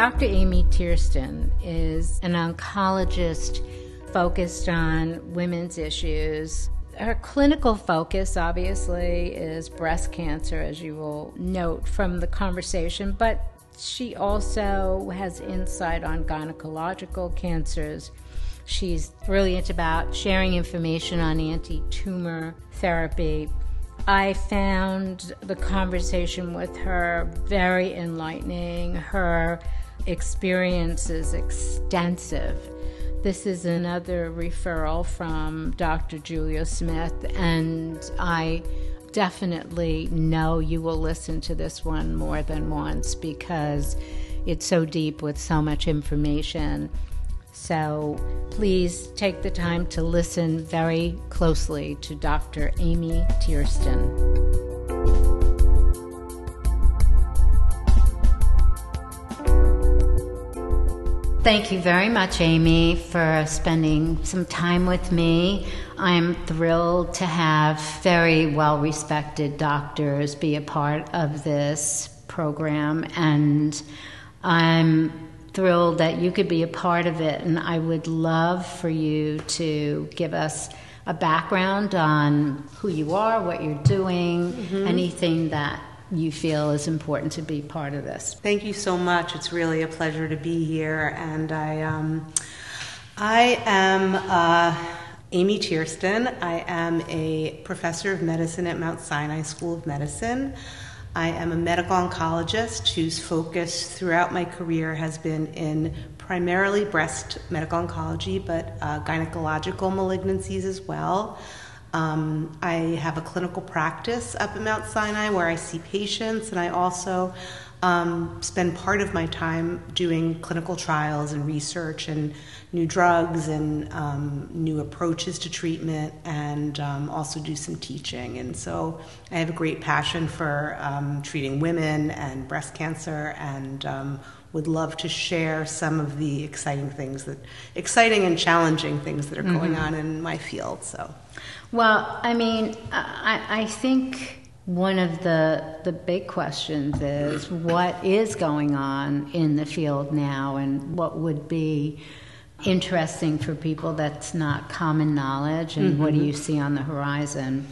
Dr. Amy Tiersten is an oncologist focused on women's issues. Her clinical focus, obviously, is breast cancer, as you will note from the conversation, but she also has insight on gynecological cancers. She's brilliant about sharing information on anti tumor therapy. I found the conversation with her very enlightening. Her experience is extensive. This is another referral from Dr. Julia Smith, and I definitely know you will listen to this one more than once because it's so deep with so much information. So please take the time to listen very closely to Dr. Amy Tiersten. Thank you very much, Amy, for spending some time with me. I'm thrilled to have very well respected doctors be a part of this program, and I'm thrilled that you could be a part of it. And I would love for you to give us a background on who you are, what you're doing, mm-hmm. anything that you feel is important to be part of this. Thank you so much. It's really a pleasure to be here, and I, um, I am uh, Amy Tiersten. I am a professor of medicine at Mount Sinai School of Medicine. I am a medical oncologist whose focus throughout my career has been in primarily breast medical oncology, but uh, gynecological malignancies as well. Um, I have a clinical practice up at Mount Sinai where I see patients, and I also um, spend part of my time doing clinical trials and research and new drugs and um, new approaches to treatment, and um, also do some teaching. And so I have a great passion for um, treating women and breast cancer and um, would love to share some of the exciting things that exciting and challenging things that are mm-hmm. going on in my field so well, I mean, I, I think one of the the big questions is what is going on in the field now, and what would be interesting for people that's not common knowledge, and mm-hmm. what do mm-hmm. you see on the horizon?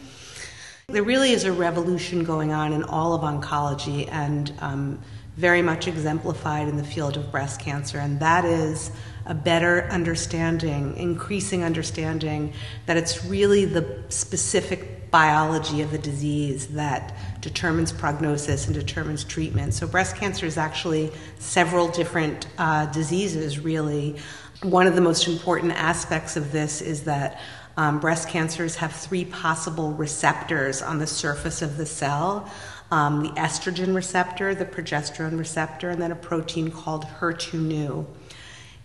There really is a revolution going on in all of oncology, and um, very much exemplified in the field of breast cancer, and that is a better understanding, increasing understanding that it's really the specific biology of the disease that determines prognosis and determines treatment. So, breast cancer is actually several different uh, diseases, really. One of the most important aspects of this is that um, breast cancers have three possible receptors on the surface of the cell. Um, the estrogen receptor, the progesterone receptor, and then a protein called HER2/neu.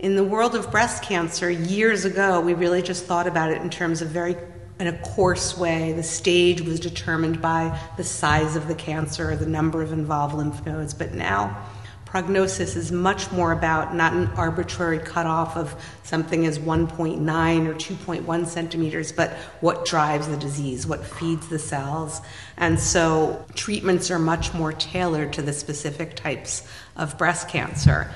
In the world of breast cancer, years ago, we really just thought about it in terms of very in a coarse way. The stage was determined by the size of the cancer or the number of involved lymph nodes. But now, prognosis is much more about not an arbitrary cutoff of something as 1.9 or 2.1 centimeters, but what drives the disease, what feeds the cells. And so treatments are much more tailored to the specific types of breast cancer.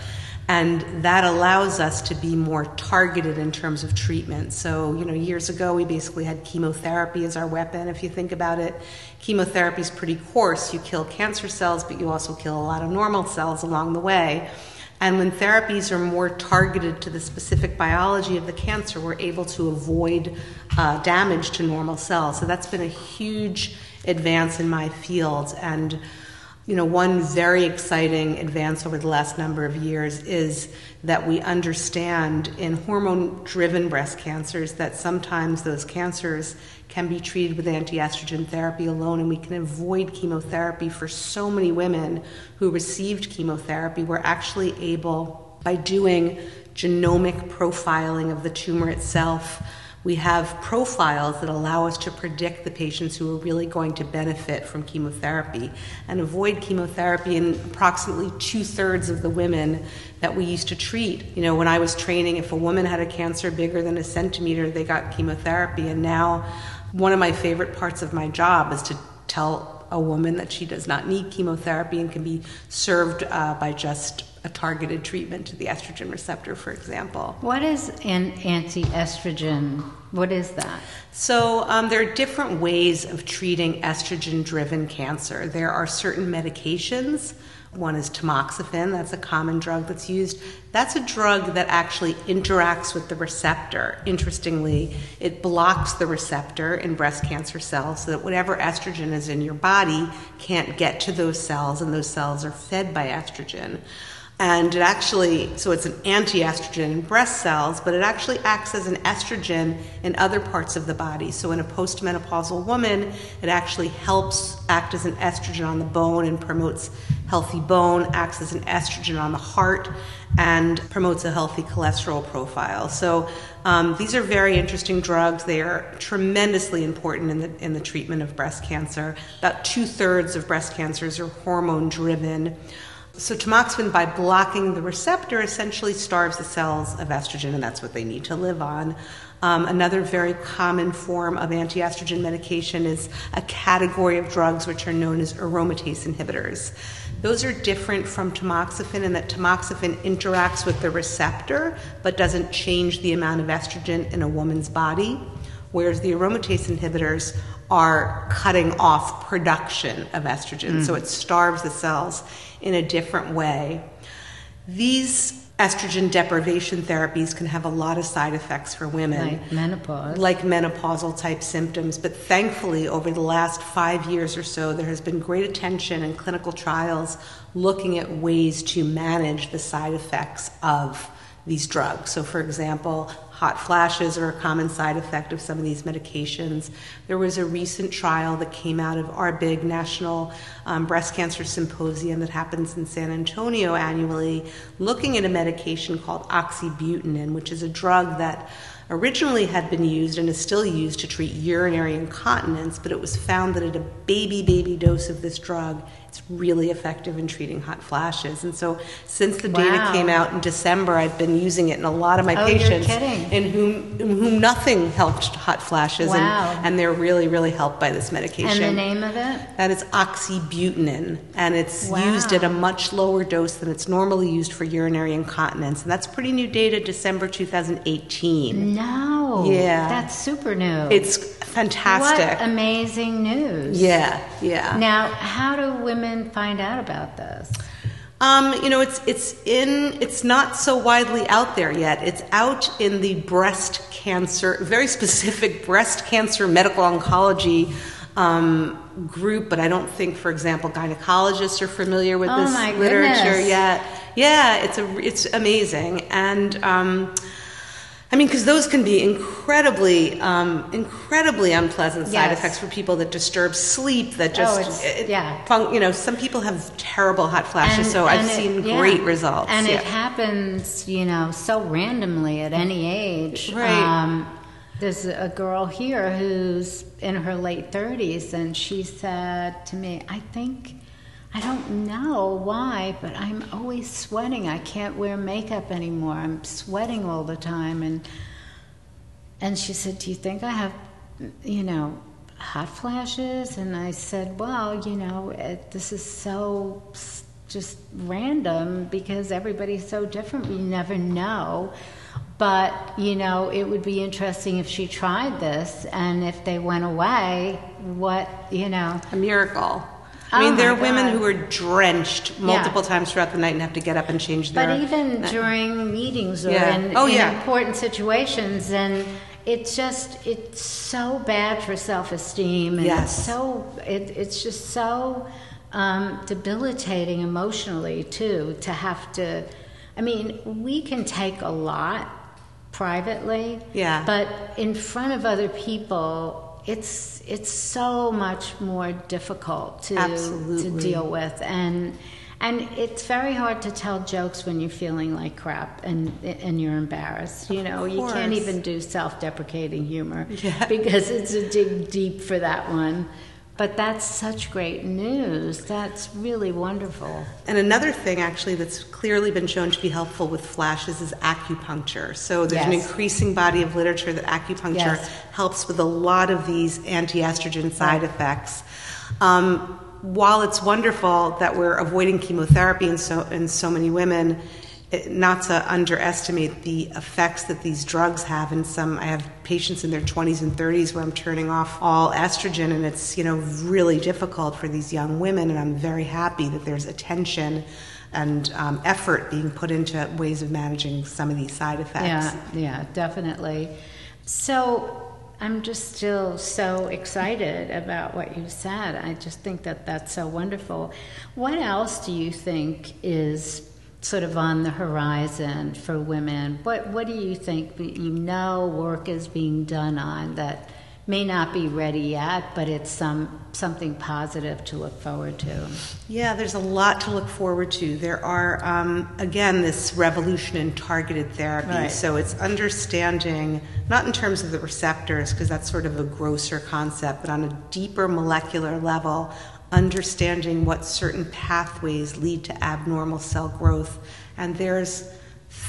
And that allows us to be more targeted in terms of treatment. So, you know, years ago we basically had chemotherapy as our weapon. If you think about it, chemotherapy is pretty coarse. You kill cancer cells, but you also kill a lot of normal cells along the way. And when therapies are more targeted to the specific biology of the cancer, we're able to avoid uh, damage to normal cells. So that's been a huge advance in my field. And you know, one very exciting advance over the last number of years is that we understand in hormone driven breast cancers that sometimes those cancers can be treated with anti-estrogen therapy alone and we can avoid chemotherapy for so many women who received chemotherapy. We're actually able by doing genomic profiling of the tumor itself we have profiles that allow us to predict the patients who are really going to benefit from chemotherapy and avoid chemotherapy in approximately two thirds of the women that we used to treat. You know, when I was training, if a woman had a cancer bigger than a centimeter, they got chemotherapy. And now, one of my favorite parts of my job is to tell a woman that she does not need chemotherapy and can be served uh, by just a targeted treatment to the estrogen receptor, for example. What is an anti estrogen? What is that? So, um, there are different ways of treating estrogen driven cancer. There are certain medications. One is tamoxifen, that's a common drug that's used. That's a drug that actually interacts with the receptor. Interestingly, it blocks the receptor in breast cancer cells so that whatever estrogen is in your body can't get to those cells, and those cells are fed by estrogen. And it actually, so it's an anti estrogen in breast cells, but it actually acts as an estrogen in other parts of the body. So in a postmenopausal woman, it actually helps act as an estrogen on the bone and promotes healthy bone, acts as an estrogen on the heart, and promotes a healthy cholesterol profile. So um, these are very interesting drugs. They are tremendously important in the, in the treatment of breast cancer. About two thirds of breast cancers are hormone driven. So, tamoxifen, by blocking the receptor, essentially starves the cells of estrogen, and that's what they need to live on. Um, another very common form of anti estrogen medication is a category of drugs which are known as aromatase inhibitors. Those are different from tamoxifen in that tamoxifen interacts with the receptor but doesn't change the amount of estrogen in a woman's body, whereas the aromatase inhibitors are cutting off production of estrogen. Mm. So it starves the cells in a different way. These estrogen deprivation therapies can have a lot of side effects for women. Like menopause. Like menopausal type symptoms. But thankfully, over the last five years or so, there has been great attention in clinical trials looking at ways to manage the side effects of these drugs. So, for example, hot flashes are a common side effect of some of these medications. There was a recent trial that came out of our big national um, breast cancer symposium that happens in San Antonio annually, looking at a medication called oxybutynin, which is a drug that originally had been used and is still used to treat urinary incontinence, but it was found that at a baby, baby dose of this drug, it's really effective in treating hot flashes. And so, since the wow. data came out in December, I've been using it in a lot of my oh, patients in whom, in whom nothing helped hot flashes. Wow. And, and, they're really, really helped by this medication. And the name of it? That is oxybutynin. And it's wow. used at a much lower dose than it's normally used for urinary incontinence. And that's pretty new data, December 2018. No. Yeah. That's super new. It's fantastic. What amazing news. Yeah, yeah. Now, how do women find out about this? Um, you know, it's it's in it's not so widely out there yet. It's out in the breast cancer, very specific breast cancer medical oncology um, group, but I don't think, for example, gynecologists are familiar with oh this literature goodness. yet. Yeah, it's a it's amazing and. Um, I mean, because those can be incredibly, um, incredibly unpleasant side yes. effects for people that disturb sleep. That just, oh, it, yeah, fun, you know, some people have terrible hot flashes. And, so and I've it, seen yeah. great results. And yeah. it happens, you know, so randomly at any age. Right. Um, there's a girl here who's in her late 30s, and she said to me, "I think." I don't know why, but I'm always sweating. I can't wear makeup anymore. I'm sweating all the time. And and she said, "Do you think I have, you know, hot flashes?" And I said, "Well, you know, it, this is so just random because everybody's so different. We never know." But, you know, it would be interesting if she tried this and if they went away, what, you know. A miracle. I mean, oh there are God. women who are drenched multiple yeah. times throughout the night and have to get up and change their. But even during meetings or yeah. in, oh, in yeah. important situations, and it's just it's so bad for self-esteem, and yes. it's so it, it's just so um, debilitating emotionally too to have to. I mean, we can take a lot privately, yeah, but in front of other people it's it's so much more difficult to Absolutely. to deal with and and it's very hard to tell jokes when you're feeling like crap and and you're embarrassed. You know, you can't even do self-deprecating humor yeah. because it's a dig deep for that one. But that's such great news. That's really wonderful. And another thing, actually, that's clearly been shown to be helpful with flashes is acupuncture. So there's yes. an increasing body of literature that acupuncture yes. helps with a lot of these anti estrogen side right. effects. Um, while it's wonderful that we're avoiding chemotherapy in so in so many women, not to underestimate the effects that these drugs have in some i have patients in their 20s and 30s where i'm turning off all estrogen and it's you know really difficult for these young women and i'm very happy that there's attention and um, effort being put into ways of managing some of these side effects yeah yeah definitely so I'm just still so excited about what you said. I just think that that's so wonderful. What else do you think is sort of on the horizon for women. What what do you think you know work is being done on that may not be ready yet, but it's some something positive to look forward to. Yeah, there's a lot to look forward to. There are um, again this revolution in targeted therapy. Right. So it's understanding not in terms of the receptors because that's sort of a grosser concept, but on a deeper molecular level understanding what certain pathways lead to abnormal cell growth. And there's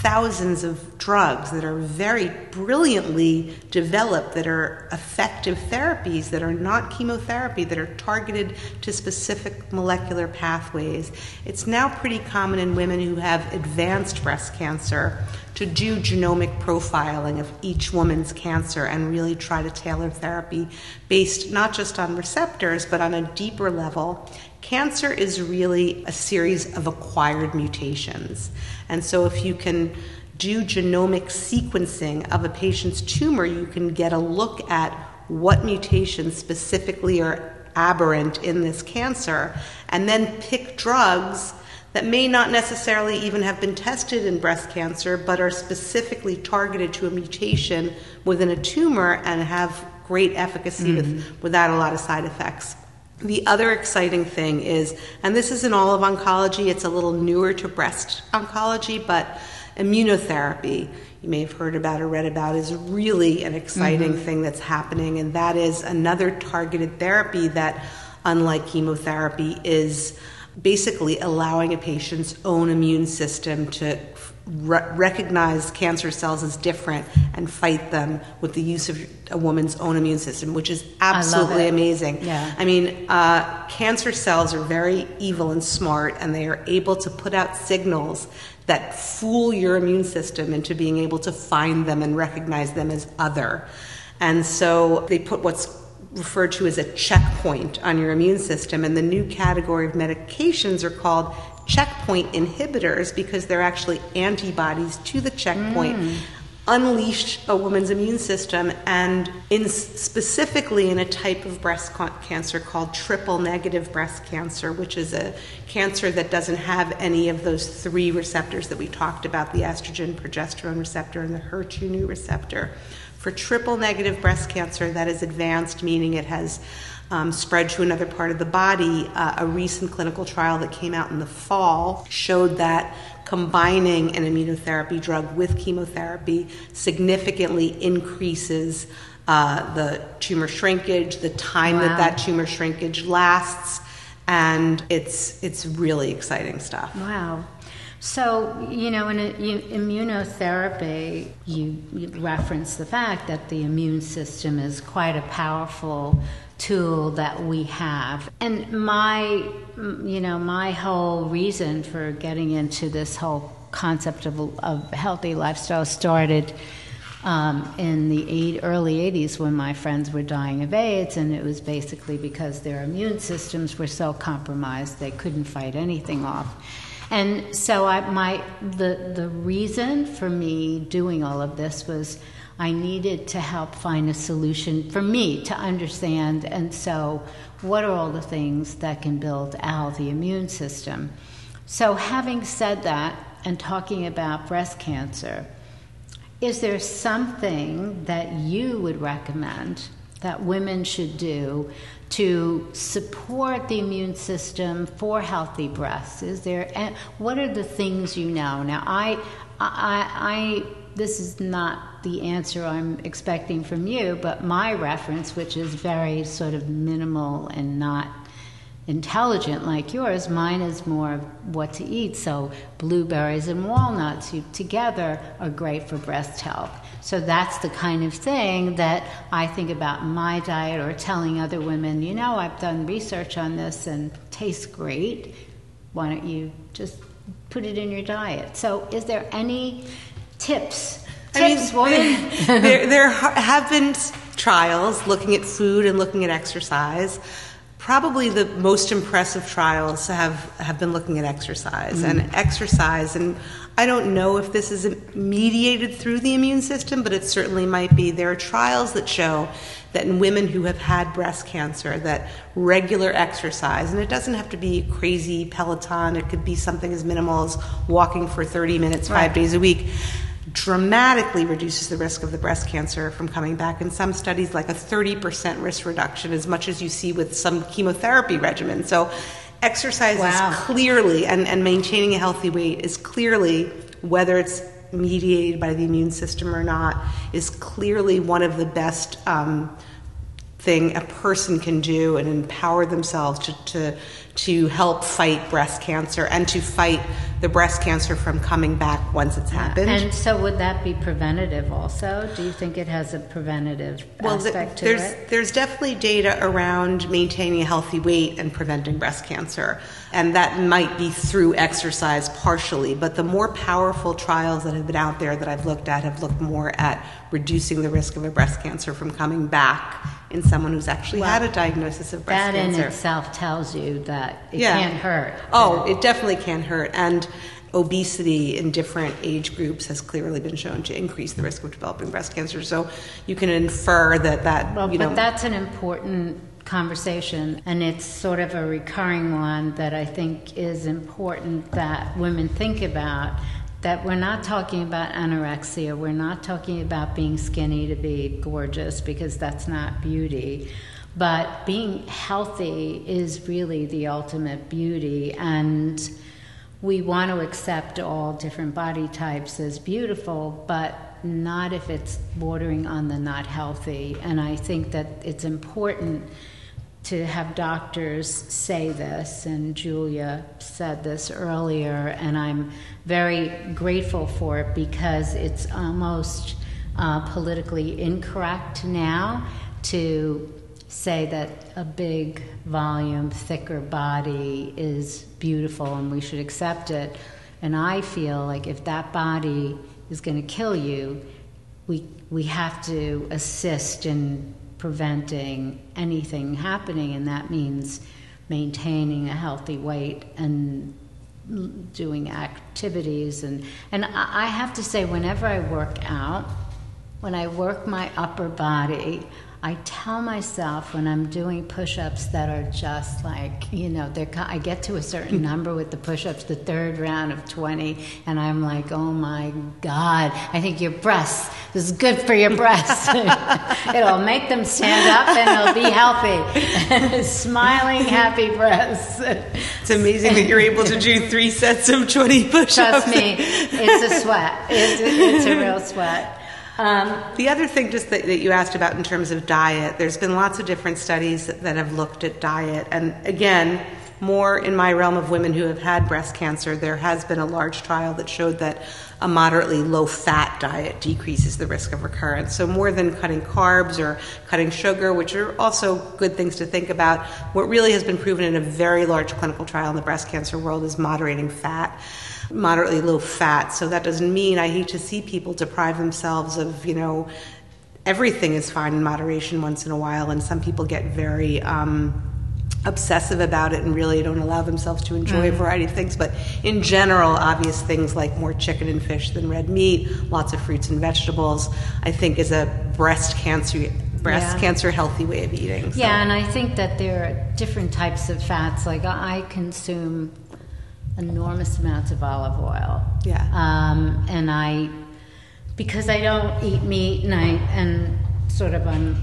thousands of drugs that are very brilliantly developed that are effective therapies that are not chemotherapy that are targeted to specific molecular pathways. It's now pretty common in women who have advanced breast cancer to do genomic profiling of each woman's cancer and really try to tailor therapy based not just on receptors but on a deeper level. Cancer is really a series of acquired mutations. And so if you can do genomic sequencing of a patient's tumor, you can get a look at what mutations specifically are aberrant in this cancer and then pick drugs that may not necessarily even have been tested in breast cancer, but are specifically targeted to a mutation within a tumor and have great efficacy mm-hmm. with, without a lot of side effects. The other exciting thing is, and this is in all of oncology, it's a little newer to breast oncology, but immunotherapy, you may have heard about or read about, is really an exciting mm-hmm. thing that's happening, and that is another targeted therapy that, unlike chemotherapy, is basically allowing a patient's own immune system to re- recognize cancer cells as different and fight them with the use of a woman's own immune system, which is absolutely I amazing. Yeah. I mean, uh, cancer cells are very evil and smart, and they are able to put out signals that fool your immune system into being able to find them and recognize them as other. And so they put what's referred to as a checkpoint on your immune system. And the new category of medications are called checkpoint inhibitors because they're actually antibodies to the checkpoint. Mm. Unleash a woman's immune system, and in specifically in a type of breast cancer called triple negative breast cancer, which is a cancer that doesn't have any of those three receptors that we talked about the estrogen, progesterone receptor, and the HER2 receptor. For triple negative breast cancer that is advanced, meaning it has um, spread to another part of the body, uh, a recent clinical trial that came out in the fall showed that combining an immunotherapy drug with chemotherapy significantly increases uh, the tumor shrinkage, the time wow. that that tumor shrinkage lasts, and it's it's really exciting stuff. Wow. So, you know, in immunotherapy, you, you reference the fact that the immune system is quite a powerful tool that we have. And my, you know, my whole reason for getting into this whole concept of, of healthy lifestyle started um, in the eight, early 80s when my friends were dying of AIDS, and it was basically because their immune systems were so compromised they couldn't fight anything off. And so I, my the the reason for me doing all of this was I needed to help find a solution for me to understand. And so, what are all the things that can build out the immune system? So, having said that, and talking about breast cancer, is there something that you would recommend that women should do to support the immune system for healthy breasts? Is there and what are the things you know? Now, I, I, I, this is not the answer I'm expecting from you, but my reference, which is very sort of minimal and not intelligent like yours, mine is more of what to eat. So blueberries and walnuts together are great for breast health. So that's the kind of thing that I think about my diet or telling other women, you know, I've done research on this and tastes great. Why don't you just put it in your diet? So, is there any tips? Tips, I mean, there, there have been trials looking at food and looking at exercise probably the most impressive trials have, have been looking at exercise mm. and exercise and i don't know if this is mediated through the immune system but it certainly might be there are trials that show that in women who have had breast cancer that regular exercise and it doesn't have to be crazy peloton it could be something as minimal as walking for 30 minutes five right. days a week dramatically reduces the risk of the breast cancer from coming back. In some studies, like a 30% risk reduction, as much as you see with some chemotherapy regimen. So, exercise wow. is clearly, and, and maintaining a healthy weight is clearly, whether it's mediated by the immune system or not, is clearly one of the best. Um, thing a person can do and empower themselves to, to, to help fight breast cancer and to fight the breast cancer from coming back once it's happened. And so, would that be preventative also? Do you think it has a preventative well, aspect to there's, it? There's definitely data around maintaining a healthy weight and preventing breast cancer. And that might be through exercise partially. But the more powerful trials that have been out there that I've looked at have looked more at reducing the risk of a breast cancer from coming back in someone who's actually well, had a diagnosis of breast that cancer. That in itself tells you that it yeah. can't hurt. Oh, it definitely can hurt. And obesity in different age groups has clearly been shown to increase the risk of developing breast cancer. So you can infer that that well, you know, but that's an important conversation, and it's sort of a recurring one that I think is important that women think about that we're not talking about anorexia, we're not talking about being skinny to be gorgeous because that's not beauty. But being healthy is really the ultimate beauty, and we want to accept all different body types as beautiful, but not if it's bordering on the not healthy. And I think that it's important to have doctors say this, and Julia said this earlier, and I'm very grateful for it because it's almost uh, politically incorrect now to say that a big volume, thicker body is beautiful and we should accept it. And I feel like if that body is going to kill you, we, we have to assist in preventing anything happening, and that means maintaining a healthy weight and doing activities. And and I have to say whenever I work out when I work my upper body I tell myself when I'm doing push-ups that are just like, you know, they're, I get to a certain number with the push-ups, the third round of 20, and I'm like, oh my God, I think your breasts, this is good for your breasts. it'll make them stand up and they'll be healthy. Smiling, happy breasts. It's amazing that you're able to do three sets of 20 push-ups. Trust me, it's a sweat. It's, it's a real sweat. Um, the other thing, just that, that, you asked about in terms of diet, there's been lots of different studies that, that have looked at diet. And again, more in my realm of women who have had breast cancer, there has been a large trial that showed that a moderately low fat diet decreases the risk of recurrence. So, more than cutting carbs or cutting sugar, which are also good things to think about, what really has been proven in a very large clinical trial in the breast cancer world is moderating fat moderately low fat. So that doesn't mean I hate to see people deprive themselves of, you know, everything is fine in moderation once in a while, and some people get very um, obsessive about it and really don't allow themselves to enjoy mm. a variety of things. But in general, obvious things like more chicken and fish than red meat, lots of fruits and vegetables, I think is a breast cancer breast yeah. cancer healthy way of eating. So. Yeah, and I think that there are different types of fats. Like I consume enormous amounts of olive oil. Yeah. Um, and I, because I don't eat meat and I, and sort of I'm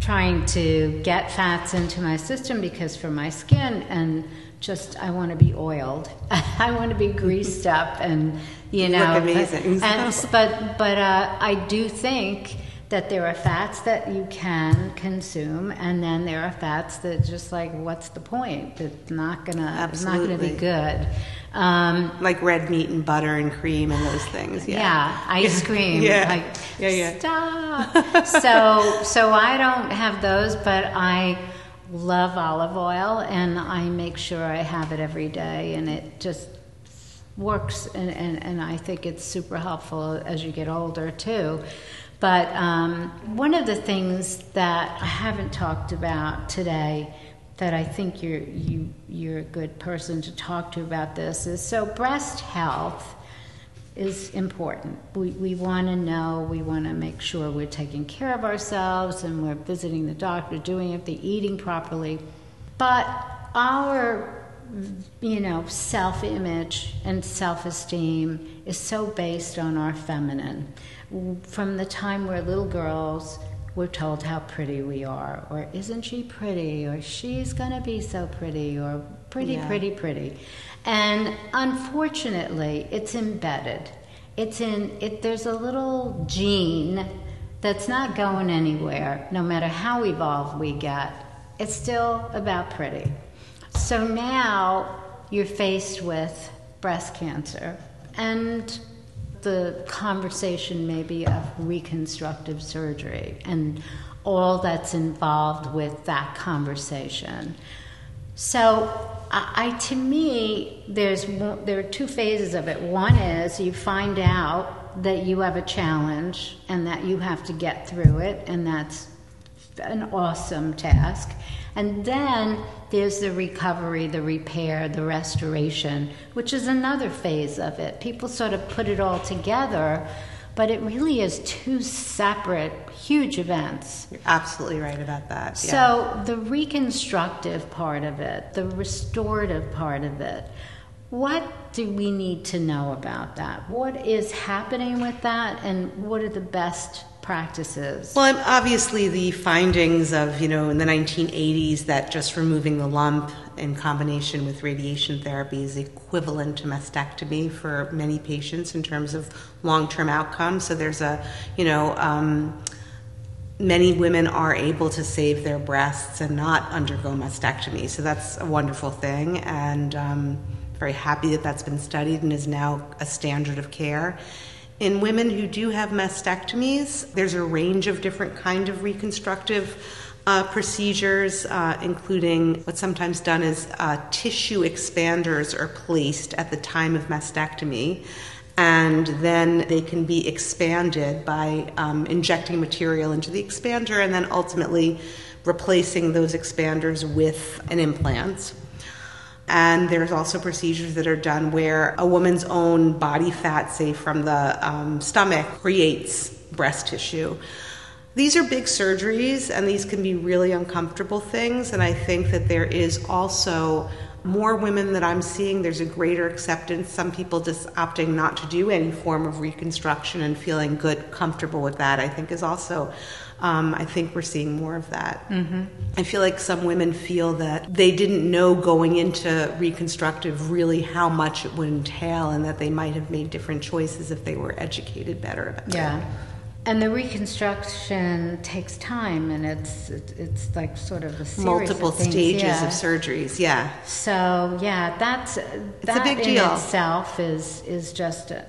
trying to get fats into my system because for my skin and just I want to be oiled. I want to be greased up and you know. Look amazing. And, but but uh, I do think that there are fats that you can consume, and then there are fats that just like, what's the point? It's not gonna, it's not gonna be good. Um, Like red meat and butter and cream and those things. Yeah. yeah, ice cream. Yeah. Like, Yeah, yeah. Stop. so, so I don't have those, but I love olive oil, and I make sure I have it every day, and it just works, and, and, and I think it's super helpful as you get older too. But um, one of the things that I haven't talked about today that I think you're you you're a good person to talk to about this is so breast health is important. We, we want to know, we want to make sure we're taking care of ourselves and we're visiting the doctor, doing it, the eating properly. But our, you know, self image and self esteem is so based on our feminine. From the time we're little girls, we're told how pretty we are, or isn't she pretty, or she's gonna be so pretty, or pretty, Yeah. pretty, pretty. And unfortunately, it's embedded. It's in it there's a little gene that's not going anywhere, no matter how evolved we get. It's still about pretty. So now you're faced with breast cancer and the conversation maybe of reconstructive surgery and all that's involved with that conversation. So, I, I to me, there's there are two phases of it. One is you find out that you have a challenge and that you have to get through it, and that's an awesome task. And then there's the recovery, the repair, the restoration, which is another phase of it. People sort of put it all together, but it really is two separate, huge events. You're absolutely right about that. yeah. So, the reconstructive part of it, the restorative part of it, what do we need to know about that? What is happening with that, and what are the best practices? Well, obviously the findings of, you know, in the 1980s that just removing the lump in combination with radiation therapy is equivalent to mastectomy for many patients in terms of long-term outcomes. So there's a, you know, um, many women are able to save their breasts and not undergo mastectomy. So that's a wonderful thing, and um, very happy that that's been studied and is now a standard of care. In women who do have mastectomies, there's a range of different kind of reconstructive uh, procedures, uh, including what's sometimes done is uh, tissue expanders are placed at the time of mastectomy and then they can be expanded by um, injecting material into the expander and then ultimately replacing those expanders with an implant. And there's also procedures that are done where a woman's own body fat, say from the um, stomach, creates breast tissue. These are big surgeries and these can be really uncomfortable things. And I think that there is also more women that I'm seeing, there's a greater acceptance. Some people just opting not to do any form of reconstruction and feeling good, comfortable with that, I think is also, um, I think we're seeing more of that. Mm-hmm. I feel like some women feel that they didn't know going into reconstructive really how much it would entail and that they might have made different choices if they were educated better about it. Yeah. And the reconstruction takes time, and it's it's like sort of a series Multiple of stages yeah. of surgeries, yeah. So yeah, that's that big in deal. itself is is just a,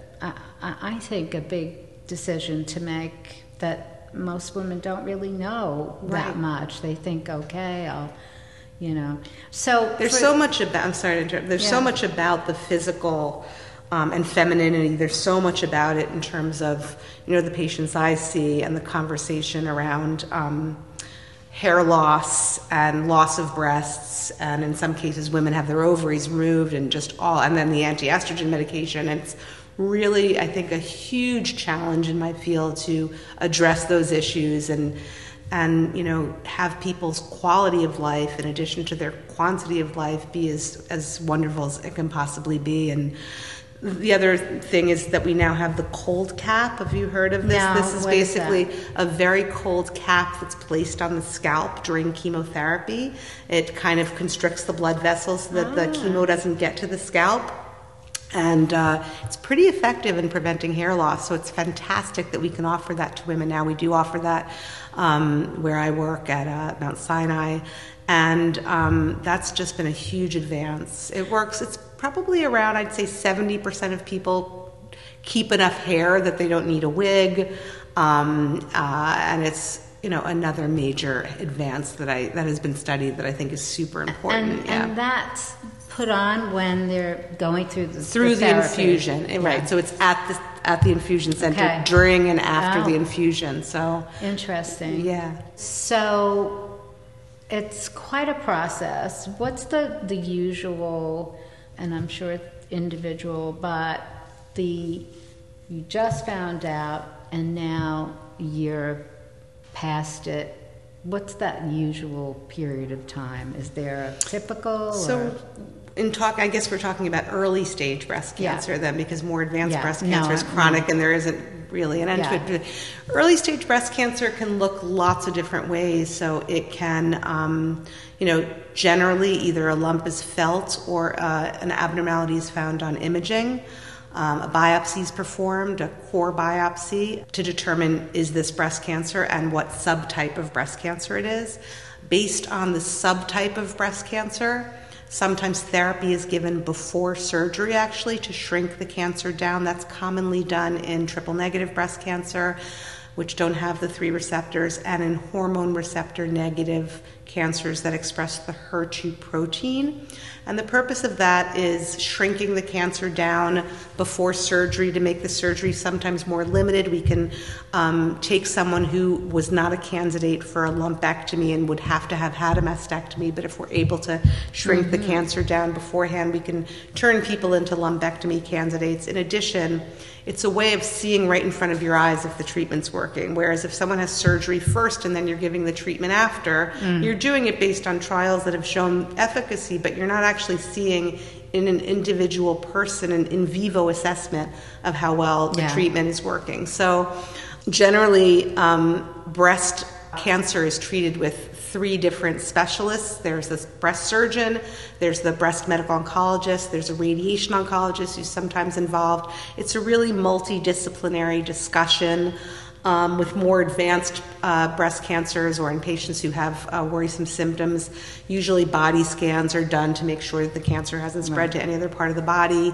I think a big decision to make that most women don't really know Right. that much. They think, okay, I'll, you know. So There's for- so much about. I'm sorry to interrupt. There's so much about the physical um, and femininity. There's so much about it in terms of you know the patients I see and the conversation around um, hair loss and loss of breasts, and in some cases, women have their ovaries removed and just all, and then the anti-estrogen medication. It's really, I think, a huge challenge in my field to address those issues and and you know have people's quality of life in addition to their quantity of life be as as wonderful as it can possibly be and the other thing is that we now have the cold cap. Have you heard of this? No, this is basically that? a very cold cap that's placed on the scalp during chemotherapy. It kind of constricts the blood vessels so that the ah. chemo doesn't get to the scalp. And uh, it's pretty effective in preventing hair loss. So it's fantastic that we can offer that to women now. We do offer that um, where I work at uh, Mount Sinai. And um, that's just been a huge advance. It works, it's probably around, I'd say, 70% of people keep enough hair that they don't need a wig. Um, uh, and it's you know another major advance that I that has been studied that I think is super important. And, yeah. and that's put on when they're going through the through the, the infusion, eh, yeah. right? So it's at the at the infusion center okay. during and after oh. the infusion. So interesting. Yeah. So it's quite a process. What's the the usual? And I'm sure individual, but the you just found out and now you're past it what's that usual period of time is there a typical so or? In talk i guess we're talking about early stage breast cancer yeah. then because more advanced yeah. breast cancer no, is chronic and there isn't really an end yeah. to it early stage breast cancer can look lots of different ways so it can um, you know generally either a lump is felt or uh, an abnormality is found on imaging um, a biopsy is performed, a core biopsy, to determine is this breast cancer and what subtype of breast cancer it is. Based on the subtype of breast cancer, sometimes therapy is given before surgery actually to shrink the cancer down. That's commonly done in triple negative breast cancer, which don't have the three receptors, and in hormone receptor negative cancers that express the HER2 protein. And the purpose of that is shrinking the cancer down before surgery to make the surgery sometimes more limited. We can um, take someone who was not a candidate for a lumpectomy and would have to have had a mastectomy, but if we're able to shrink mm-hmm. the cancer down beforehand, we can turn people into lumpectomy candidates. In addition, it's a way of seeing right in front of your eyes if the treatment's working. Whereas if someone has surgery first and then you're giving the treatment after, mm. you're doing it based on trials that have shown efficacy, but you're not actually seeing in an individual person an in vivo assessment of how well the yeah. treatment is working. So generally, um, breast cancer is treated with three different specialists. There's this breast surgeon, there's the breast medical oncologist, there's a radiation oncologist who's sometimes involved. It's a really multidisciplinary discussion. Um, with more advanced uh, breast cancers or in patients who have uh, worrisome symptoms, usually body scans are done to make sure that the cancer hasn't spread right. to any other part of the body.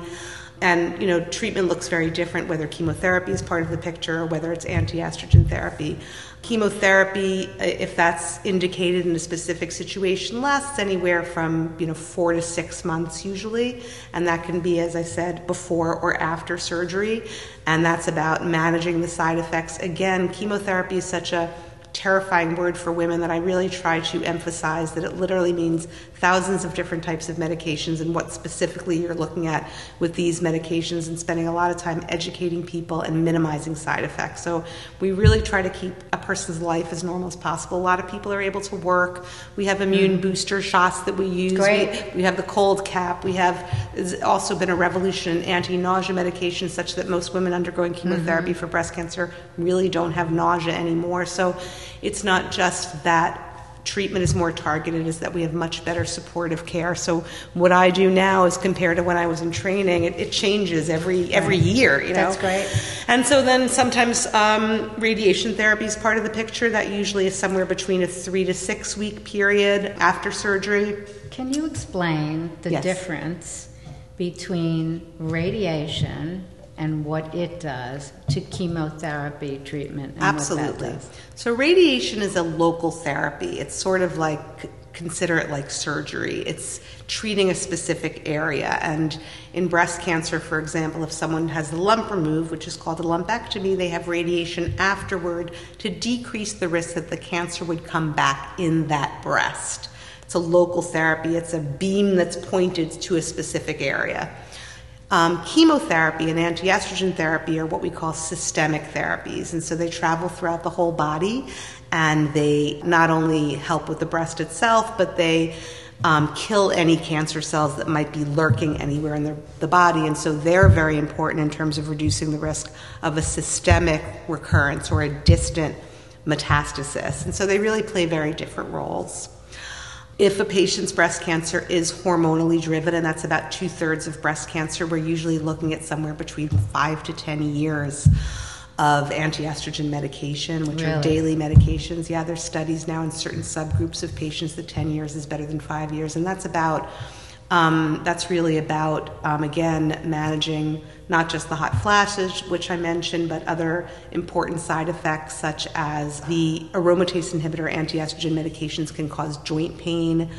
And you know, treatment looks very different whether chemotherapy is part of the picture or whether it's anti-estrogen therapy. Chemotherapy, if that's indicated in a specific situation, lasts anywhere from you know four to six months usually, and that can be, as I said, before or after surgery, and that's about managing the side effects. Again, chemotherapy is such a terrifying word for women that I really try to emphasize that it literally means thousands of different types of medications and what specifically you're looking at with these medications and spending a lot of time educating people and minimizing side effects. So we really try to keep a person's life as normal as possible. A lot of people are able to work. We have immune mm. booster shots that we use. Great. We, we have the cold cap. We have there's also been a revolution in anti-nausea medications such that most women undergoing chemotherapy mm-hmm. for breast cancer really don't have nausea anymore. So it's not just that treatment is more targeted is that we have much better supportive care. So what i do now is compared to when i was in training it, it changes every every year you know? That's great. And so then sometimes um, radiation therapy is part of the picture. That usually is somewhere between a three to six week period after surgery. Can you explain the yes. difference between radiation and what it does to chemotherapy treatment. Absolutely. So, radiation is a local therapy. It's sort of like consider it like surgery. It's treating a specific area. And in breast cancer, for example, if someone has the lump removed, which is called a lumpectomy, they have radiation afterward to decrease the risk that the cancer would come back in that breast. It's a local therapy, it's a beam that's pointed to a specific area. Um, chemotherapy and anti-estrogen therapy are what we call systemic therapies, and so they travel throughout the whole body, and they not only help with the breast itself, but they um, kill any cancer cells that might be lurking anywhere in the, the body, and so they're very important in terms of reducing the risk of a systemic recurrence or a distant metastasis, and so they really play very different roles. If a patient's breast cancer is hormonally driven, and that's about two thirds of breast cancer, we're usually looking at somewhere between five to 10 years of anti-estrogen medication, which Really? are daily medications. Yeah, there's studies now in certain subgroups of patients that 10 years is better than five years, and that's about um, that's really about um, again managing not just the hot flashes, which I mentioned, but other important side effects such as the aromatase inhibitor anti-estrogen medications can cause joint pain.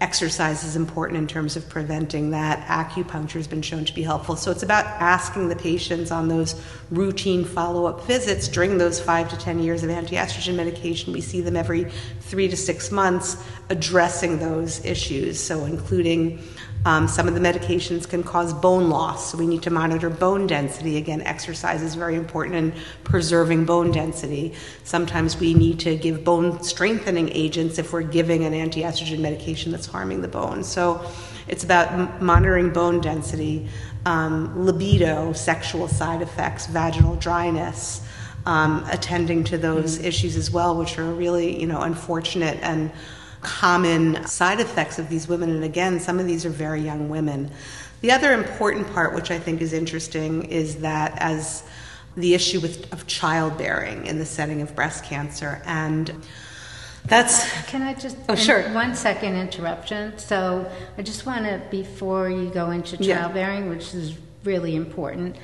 Exercise is important in terms of preventing that. Acupuncture has been shown to be helpful. So it's about asking the patients on those routine follow up visits during those five to 10 years of anti estrogen medication. We see them every three to six months addressing those issues. So, including um, some of the medications can cause bone loss, so we need to monitor bone density. Again, exercise is very important in preserving bone density. Sometimes we need to give bone strengthening agents if we're giving an anti estrogen medication that's harming the bone. So it's about m- monitoring bone density, um, libido, sexual side effects, vaginal dryness. Um, attending to those issues as well, which are really, you know, unfortunate and common side effects of these women. And again, some of these are very young women. The other important part, which I think is interesting, is that as the issue with, of childbearing in the setting of breast cancer. And that's Can I just Oh, sure. one second interruption? So I just want to before you go into Yeah. childbearing, which is really important.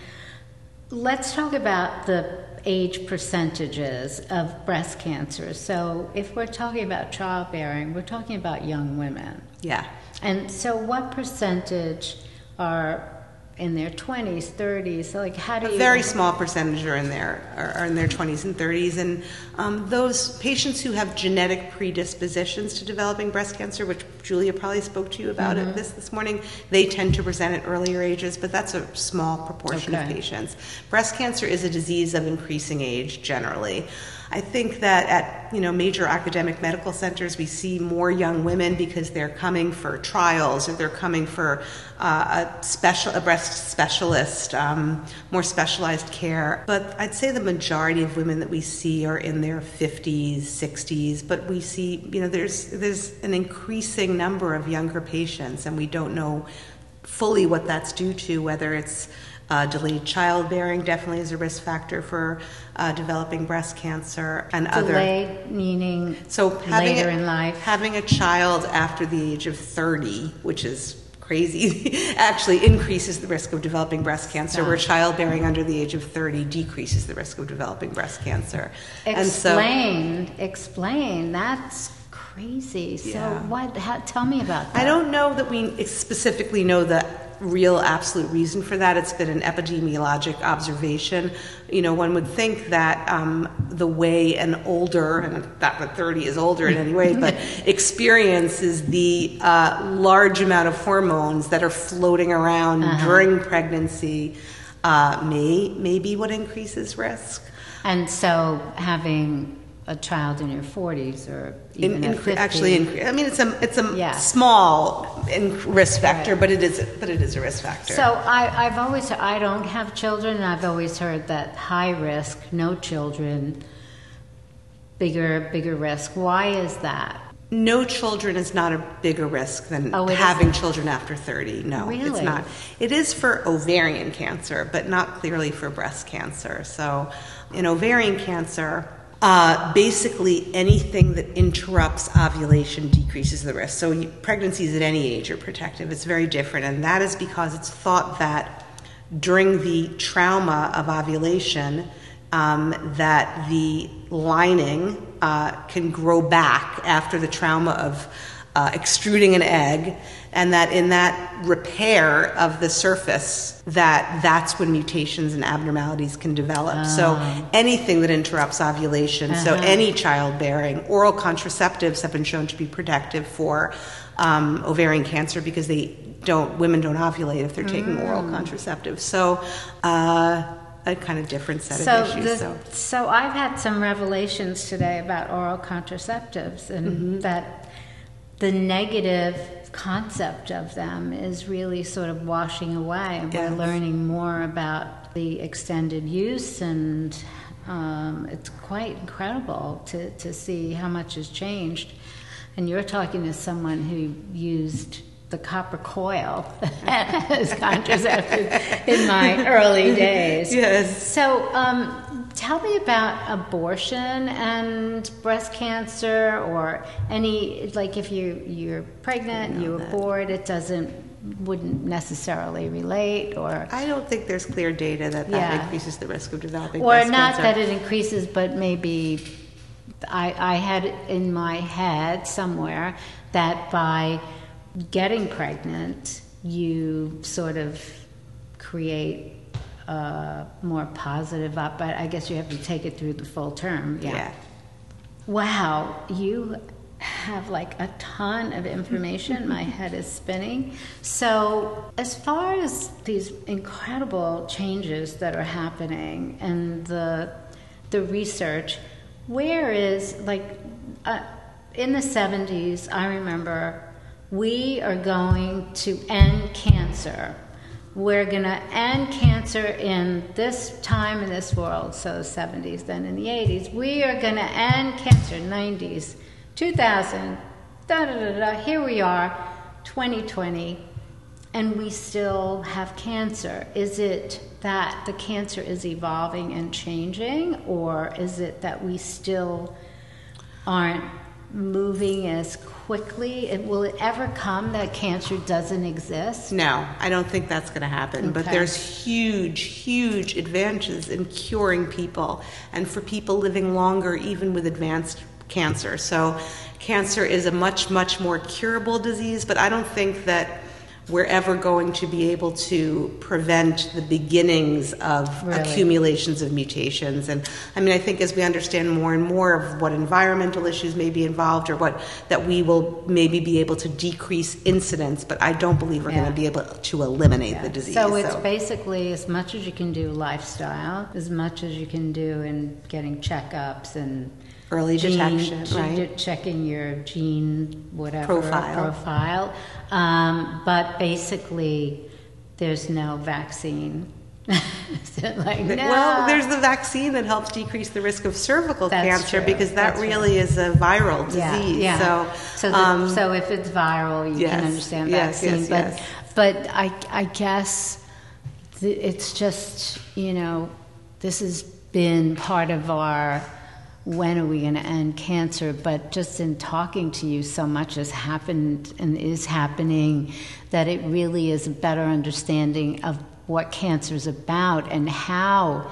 Let's talk about the age percentages of breast cancer. So if we're talking about childbearing, we're talking about young women. yeah. And so what percentage are in their 20s, 30s? So like how do A you very small percentage are in their are, are in their 20s and 30s, and um, those patients who have genetic predispositions to developing breast cancer, which Julia probably spoke to you about Mm-hmm. it this this morning, they tend to present at earlier ages, but that's a small proportion of Okay. patients. Breast cancer is a disease of increasing age generally. I think that at you know major academic medical centers we see more young women because they're coming for trials or they're coming for uh, a special a breast specialist, um, more specialized care. But I'd say the majority of women that we see are in their 50s, 60s. But we see you know there's there's an increasing number of younger patients, and we don't know fully what that's due to, whether it's uh, delayed childbearing definitely is a risk factor for uh, developing breast cancer and other. delayed meaning So having later a, in life? having a child after the age of 30, which is crazy, actually increases the risk of developing breast cancer, where childbearing under the age of 30 decreases the risk of developing breast cancer. And so Explain, explain. That's crazy. So Yeah. what? How, tell me about that. I don't know that we specifically know the real absolute reason for that. It's been an epidemiologic observation. You know, one would think that um, the way an older, and not that 30 is older in any way, but experiences the uh, large amount of hormones that are floating around during pregnancy uh, may, may be what increases risk. And so having a child in your 40s or even In, in, 50, actually, in, I mean, it's a it's a Yeah. small in risk factor, Right. but it is but it is a risk factor. So I, I've always I don't have children, and I've always heard that high risk, no children, bigger bigger risk. Why is that? No children is not a bigger risk than Oh, having isn't? children after 30. No, really? it's not. It is for ovarian cancer, but not clearly for breast cancer. So, in ovarian cancer, uh, basically anything that interrupts ovulation decreases the risk. So, pregnancies at any age are protective. It's very different, and that is because it's thought that during the trauma of ovulation, um, that the lining uh, can grow back after the trauma of uh, extruding an egg, and that in that repair of the surface, that that's when mutations and abnormalities can develop. So anything that interrupts ovulation, so any childbearing, oral contraceptives have been shown to be protective for um, ovarian cancer because they don't women don't ovulate if they're taking oral contraceptives. So. Uh, a kind of different set So, of issues. the, so. so I've had some revelations today about oral contraceptives, and Mm-hmm. that the negative concept of them is really sort of washing away. And Yes. We're learning more about the extended use, and um, it's quite incredible to, to see how much has changed. and you're talking to someone who used the copper coil as contraceptive in my early days. Yes. So, um, tell me about abortion and breast cancer, or any like if you you're pregnant, you abort, it doesn't wouldn't necessarily relate, or I don't think there's clear data that that Yeah. increases the risk of developing breast cancer. or breast not cancer. that it increases, but maybe I, I had it in my head somewhere that by getting pregnant, you sort of create a more positive up. But I guess you have to take it through the full term. Yeah. yeah. Wow, you have like a ton of information. My head is spinning. So, as far as these incredible changes that are happening and the the research, where is like uh, in the 70s, I remember we are going to end cancer. We're going to end cancer in this time in this world, so 70s, then in the 80s. We are going to end cancer, 90s, 2000, da da da da. Here we are, 2020, and we still have cancer. Is it that the cancer is evolving and changing, or is it that we still aren't moving as quickly? It, will it ever come that cancer doesn't exist? No, I don't think that's going to happen. But there's huge, huge advantages in curing people and for people living longer, even with advanced cancer. So, cancer is a much, much more curable disease, but I don't think that we're ever going to be able to prevent the beginnings of Really? accumulations of mutations. And I mean, I think as we understand more and more of what environmental issues may be involved or what, that we will maybe be able to decrease incidence, but I don't believe we're Yeah. going to be able to eliminate the disease. So it's basically as much as you can do lifestyle, as much as you can do in getting checkups and Early gene- detection, ge- right? Checking your gene whatever Profile. profile. Um, but basically, there's no vaccine. Like no? Well, there's the vaccine that helps decrease the risk of cervical That's cancer true. because that That's really is a viral disease. yeah, yeah. So, so, the, um, so if it's viral, you yes, can understand yes, vaccine. yes, but but I I guess it's just you know this has been part of our when are we going to end cancer? But just in talking to you, so much has happened and is happening that it really is a better understanding of what cancer is about and how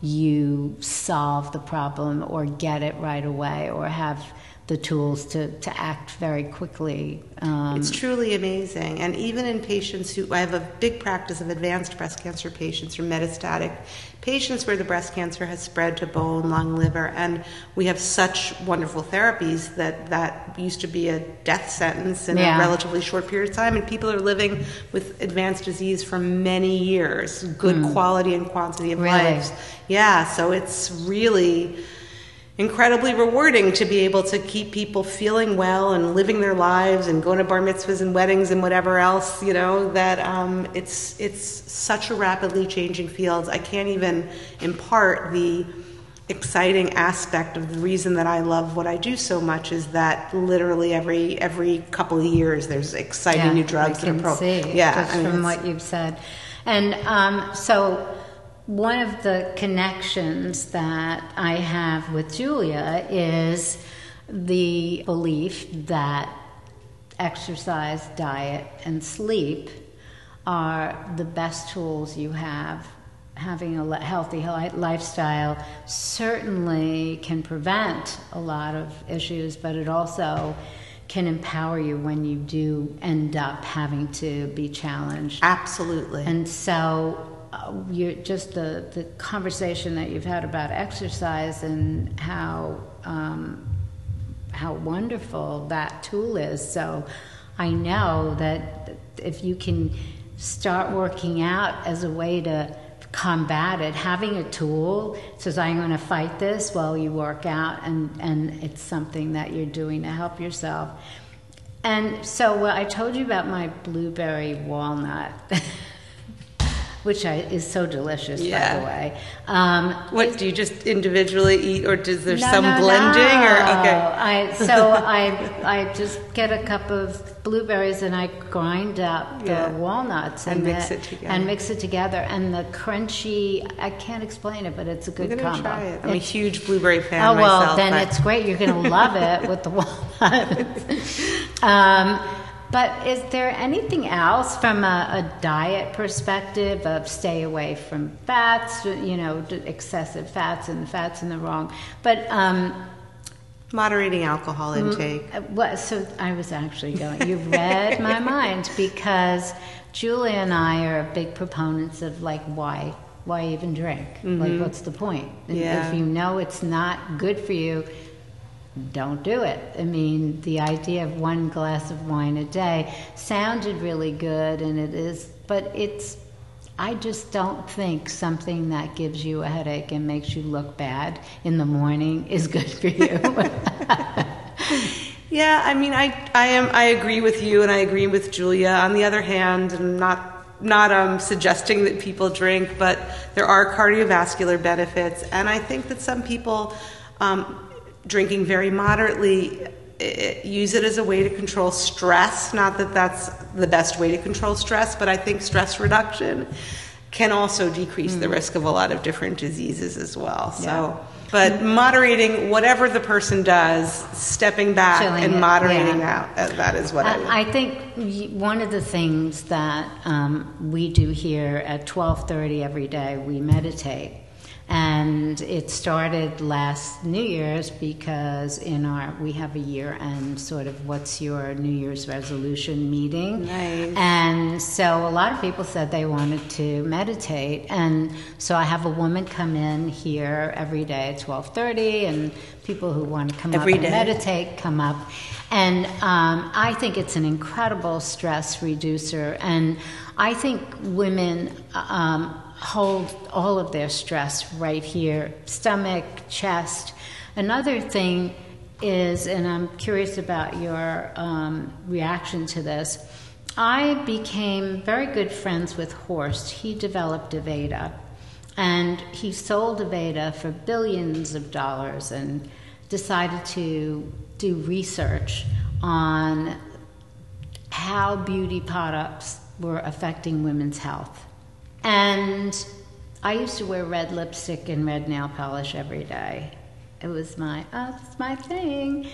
you solve the problem or get it right away or have the tools to, to act very quickly. Um, It's truly amazing. And even in patients who, I have a big practice of advanced breast cancer patients or metastatic patients where the breast cancer has spread to bone, lung, liver, and we have such wonderful therapies that that used to be a death sentence in Yeah. a relatively short period of time, and people are living with advanced disease for many years, good quality and quantity of. Really? lives. Yeah, so it's really incredibly rewarding to be able to keep people feeling well and living their lives and going to bar mitzvahs and weddings and whatever else you know that um, it's it's such a rapidly changing field i can't even impart the exciting aspect of the reason that i love what i do so much is that literally every every couple of years there's exciting Yeah, new drugs I that can are pro see yeah just I mean, from what you've said. And um, so, one of the connections that I have with Julia is the belief that exercise, diet, and sleep are the best tools you have. Having a healthy lifestyle certainly can prevent a lot of issues, but it also can empower you when you do end up having to be challenged. absolutely And so, uh, you're just the, the conversation that you've had about exercise and how um, how wonderful that tool is. So, I know that if you can start working out as a way to combat it, having a tool says, "I'm going to fight this." While you work out, and and it's something that you're doing to help yourself. And so, what I told you about my blueberry walnut. which I, is so delicious, Yeah. by the way. Um, What do you just individually eat, or does there no, some no, blending? no. Or okay, I so I I just get a cup of blueberries and I grind up the Yeah. walnuts And mix the- it together. and mix it together and the crunchy. I can't explain it, but it's a I'm good gonna combo. try it. I'm a It's- huge blueberry fan Oh well, myself. then but- it's great. You're going to love it with the walnuts. um, but is there anything else from a, a diet perspective of stay away from fats? You know, excessive fats and fats in the wrong. But um, moderating alcohol intake. uh, what? So I was actually going. You read my mind because Julia and I are big proponents of like why. Why even drink? Like, what's the point? Yeah. If you know it's not good for you, don't do it. I mean, the idea of one glass of wine a day sounded really good, and it is, but it's, I just don't think something that gives you a headache and makes you look bad in the morning is good for you. Yeah, I mean, I, I am, I agree with you, and I agree with Julia. On the other hand, I'm not, not um, suggesting that people drink, but there are cardiovascular benefits, and I think that some people um, drinking very moderately eh, use it as a way to control stress. Not that that's the best way to control stress, but I think stress reduction can also decrease the risk of a lot of different diseases as well. Yeah. So, but moderating whatever the person does, stepping back Chilling and moderating yeah. out. uh, That is what I would. I, I think one of the things that um, we do here at 12:30 every day, we meditate. And it started last New Year's because in our we have a year end sort of what's your New Year's resolution meeting. Nice. And so a lot of people said they wanted to meditate, and so I have a woman come in here every day at twelve thirty, and people who want to come Every up day? and meditate come up, and um, I think it's an incredible stress reducer, and I think women. Um, hold all of their stress right here stomach chest another thing is, and I'm curious about your um, reaction to this. I became very good friends with Horst. He developed Aveda, and he sold Aveda for billions of dollars and decided to do research on how beauty products were affecting women's health. And I used to wear red lipstick and red nail polish every day. It was my, oh, it's my thing.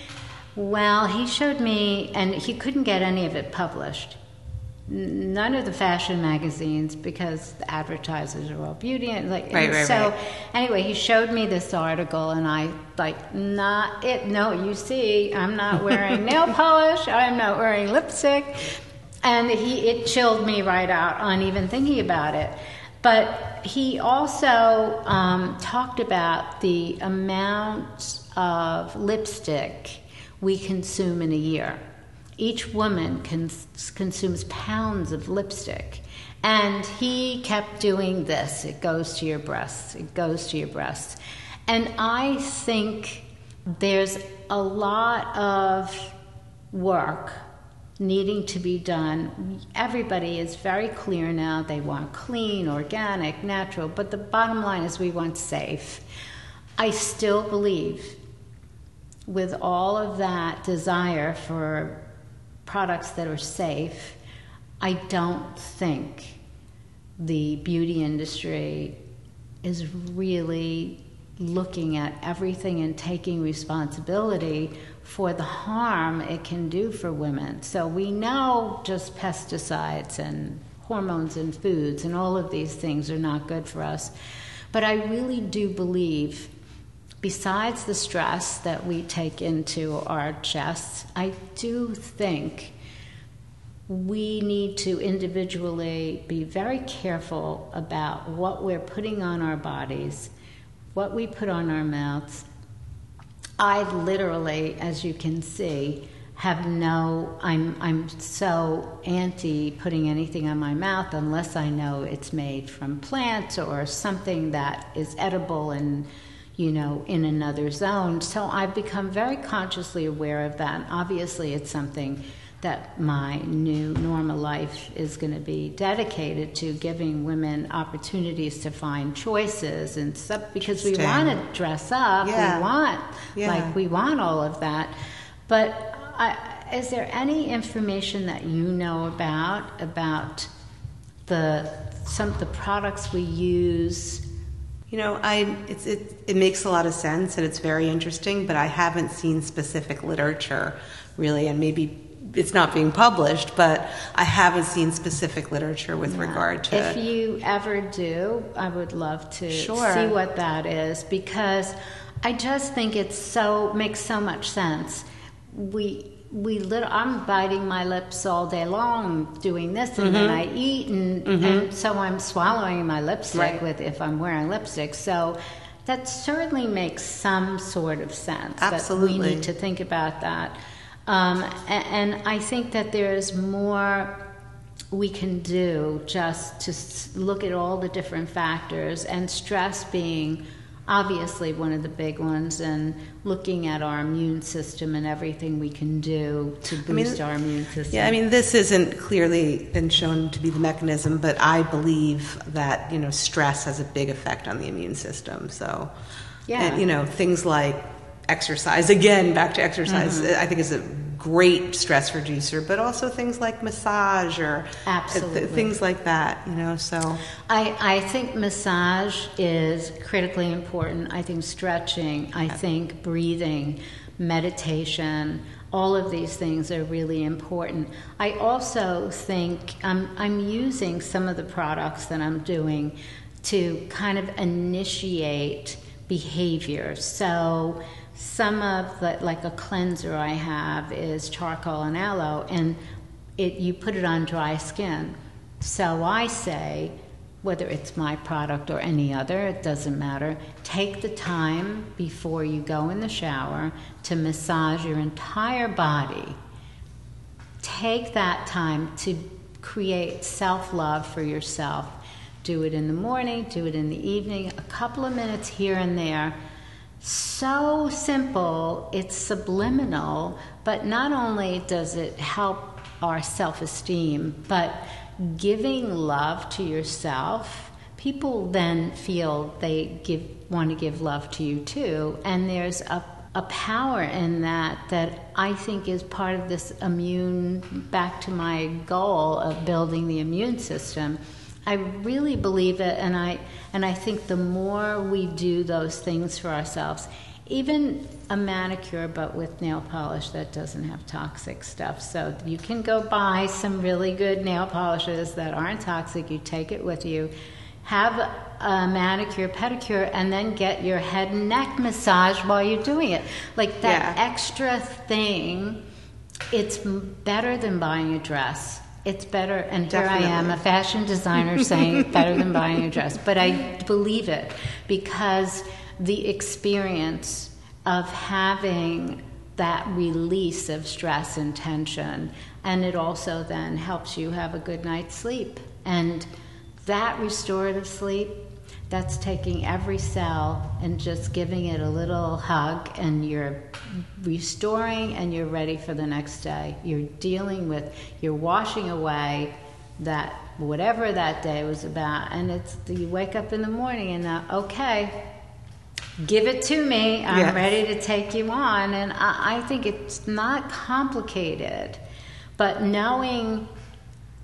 Well, he showed me, and he couldn't get any of it published. None of the fashion magazines because the advertisers are all beauty and like Right, and right, so right. anyway he showed me this article and I like not it no you see I'm not wearing nail polish I'm not wearing lipstick and he it chilled me right out on even thinking about it. But he also um, talked about the amount of lipstick we consume in a year. Each woman cons- consumes pounds of lipstick. And he kept doing this. It goes to your breasts. It goes to your breasts. And i think there's a lot of work needing to be done. Everybody is very clear now. They want clean, organic, natural, but the bottom line is we want safe. I still believe, with all of that desire for products that are safe, I don't think the beauty industry is really looking at everything and taking responsibility for the harm it can do for women. So we know just pesticides and hormones and foods and all of these things are not good for us. But I really do believe, besides the stress that we take into our chests, I do think we need to individually be very careful about what we're putting on our bodies, what we put on our mouths. I literally, as you can see, have no I'm I'm so anti putting anything on my mouth unless I know it's made from plants or something that is edible and you know in another zone. So I've become very consciously aware of that. And obviously it's something that my new normal life is going to be dedicated to giving women opportunities to find choices and stuff because we want to dress up yeah. we want Yeah. like we want all of that but I, is there any information that you know about about the some of the products we use You know, I it's it, it makes a lot of sense and it's very interesting, but I haven't seen specific literature really, and maybe it's not being published, but I haven't seen specific literature with regard to. If you ever do, I would love to Sure. see what that is because I just think it's so makes so much sense. We we lit, I'm biting my lips all day long doing this and then I eat and, and so I'm swallowing my lipstick Mm-hmm. Right. with if I'm wearing lipstick. So that certainly makes some sort of sense. that we need to think about that. Um, and, I think that there's more we can do just to look at all the different factors, and stress being obviously one of the big ones, and looking at our immune system and everything we can do to boost mean, our immune system. Yeah, I mean, this isn't clearly been shown to be the mechanism, but I believe that you know stress has a big effect on the immune system. So, Yeah. and, you know, things like exercise. Again, back to exercise. Mm-hmm. I think is a great stress reducer, but also things like massage or uh, Absolutely. th- things like that. You know, so I, I think massage is critically important. I think stretching, I think breathing, meditation, all of these things are really important. I also think I'm, I'm using some of the products that I'm doing to kind of initiate behavior. So, some of the, like a cleanser I have is charcoal and aloe, and it, you put it on dry skin. So I say, whether it's my product or any other, it doesn't matter. Take the time before you go in the shower to massage your entire body. Take that time to create self love for yourself. Do it in the morning, do it in the evening, a couple of minutes here and there. So simple, it's subliminal, but not only does it help our self esteem, but giving love to yourself, people then feel they give, want to give love to you too. And there's a, a power in that that I think is part of this immune, back to my goal of building the immune system. I really believe it, and I and I think the more we do those things for ourselves, even a manicure, but with nail polish that doesn't have toxic stuff. So you can go buy some really good nail polishes that aren't toxic. You take it with you, have a manicure, pedicure, and then get your head and neck massage while you're doing it. Like that Yeah. extra thing. It's better than buying a dress. It's better, and here I am, a fashion designer saying better than buying a dress, but I believe it because the experience of having that release of stress and tension, and it also then helps you have a good night's sleep. And that restorative sleep, that's taking every cell and just giving it a little hug, and you're restoring and you're ready for the next day. You're dealing with, you're washing away that whatever that day was about, and it's you wake up in the morning and uh, okay, give it to me. I'm Yes. ready to take you on, and I, I think it's not complicated, but knowing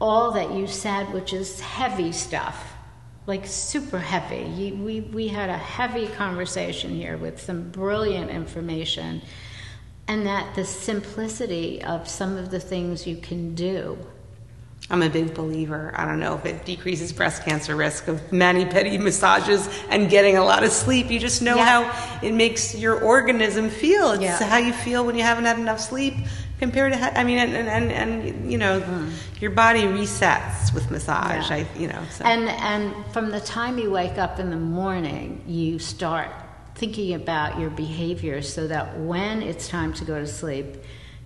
all that you said, which is heavy stuff, like super heavy. We, we had a heavy conversation here with some brilliant information, and that the simplicity of some of the things you can do. I'm a big believer. I don't know if it decreases breast cancer risk of mani pedi massages and getting a lot of sleep. You just know Yeah. how it makes your organism feel. It's Yeah. how you feel when you haven't had enough sleep compared to, I mean, and, and, and, you know, your body resets with massage. Yeah. I, you know, so. And and from the time you wake up in the morning, you start thinking about your behavior so that when it's time to go to sleep,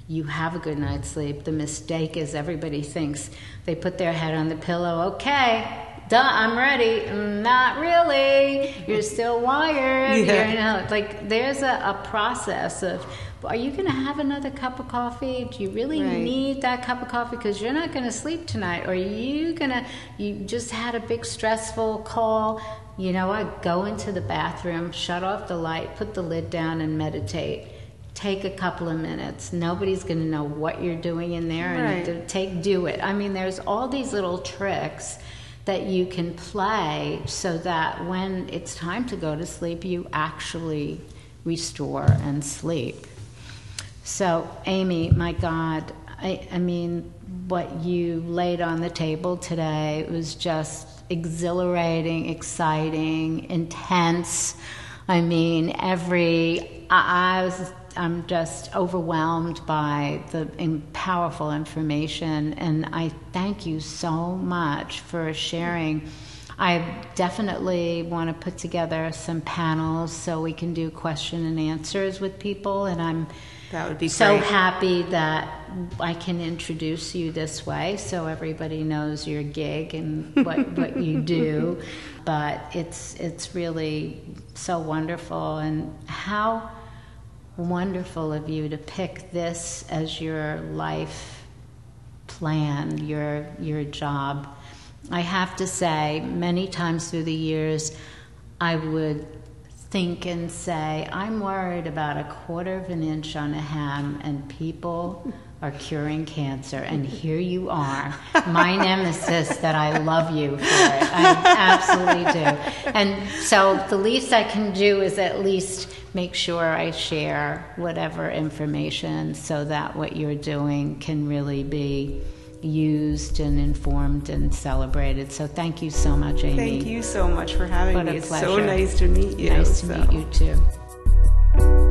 you have a good night's sleep. The mistake is everybody thinks they put their head on the pillow, okay, duh, I'm ready. Mm, Not really. You're still wired. Yeah. You know, like there's a, a process of. Are you going to have another cup of coffee? Do you really Right. need that cup of coffee because you're not going to sleep tonight? Or are you going to, you just had a big stressful call? You know what? Go into the bathroom, shut off the light, put the lid down, and meditate. Take a couple of minutes. Nobody's going to know what you're doing in there, and Right. to take do it. I mean, there's all these little tricks that you can play so that when it's time to go to sleep, you actually restore and sleep. So, Amy, my God, I, I mean, what you laid on the table today was just exhilarating, exciting, intense. I mean, every, I, I was, I'm just overwhelmed by the in, powerful information, and I thank you so much for sharing. I definitely want to put together some panels so we can do question and answers with people, and I'm That would be so great. happy that I can introduce you this way so everybody knows your gig and what, what you do. But it's it's really so wonderful and how wonderful of you to pick this as your life plan, your your job. I have to say, many times through the years, I would think and say, I'm worried about a quarter of an inch on a ham, and people are curing cancer, and here you are, my nemesis that I love you for it. I absolutely do. And so the least I can do is at least make sure I share whatever information so that what you're doing can really be used and informed and celebrated. So thank you so much, Amy. Thank you so much for having what me. It's so nice to meet you. Nice to so. meet you too.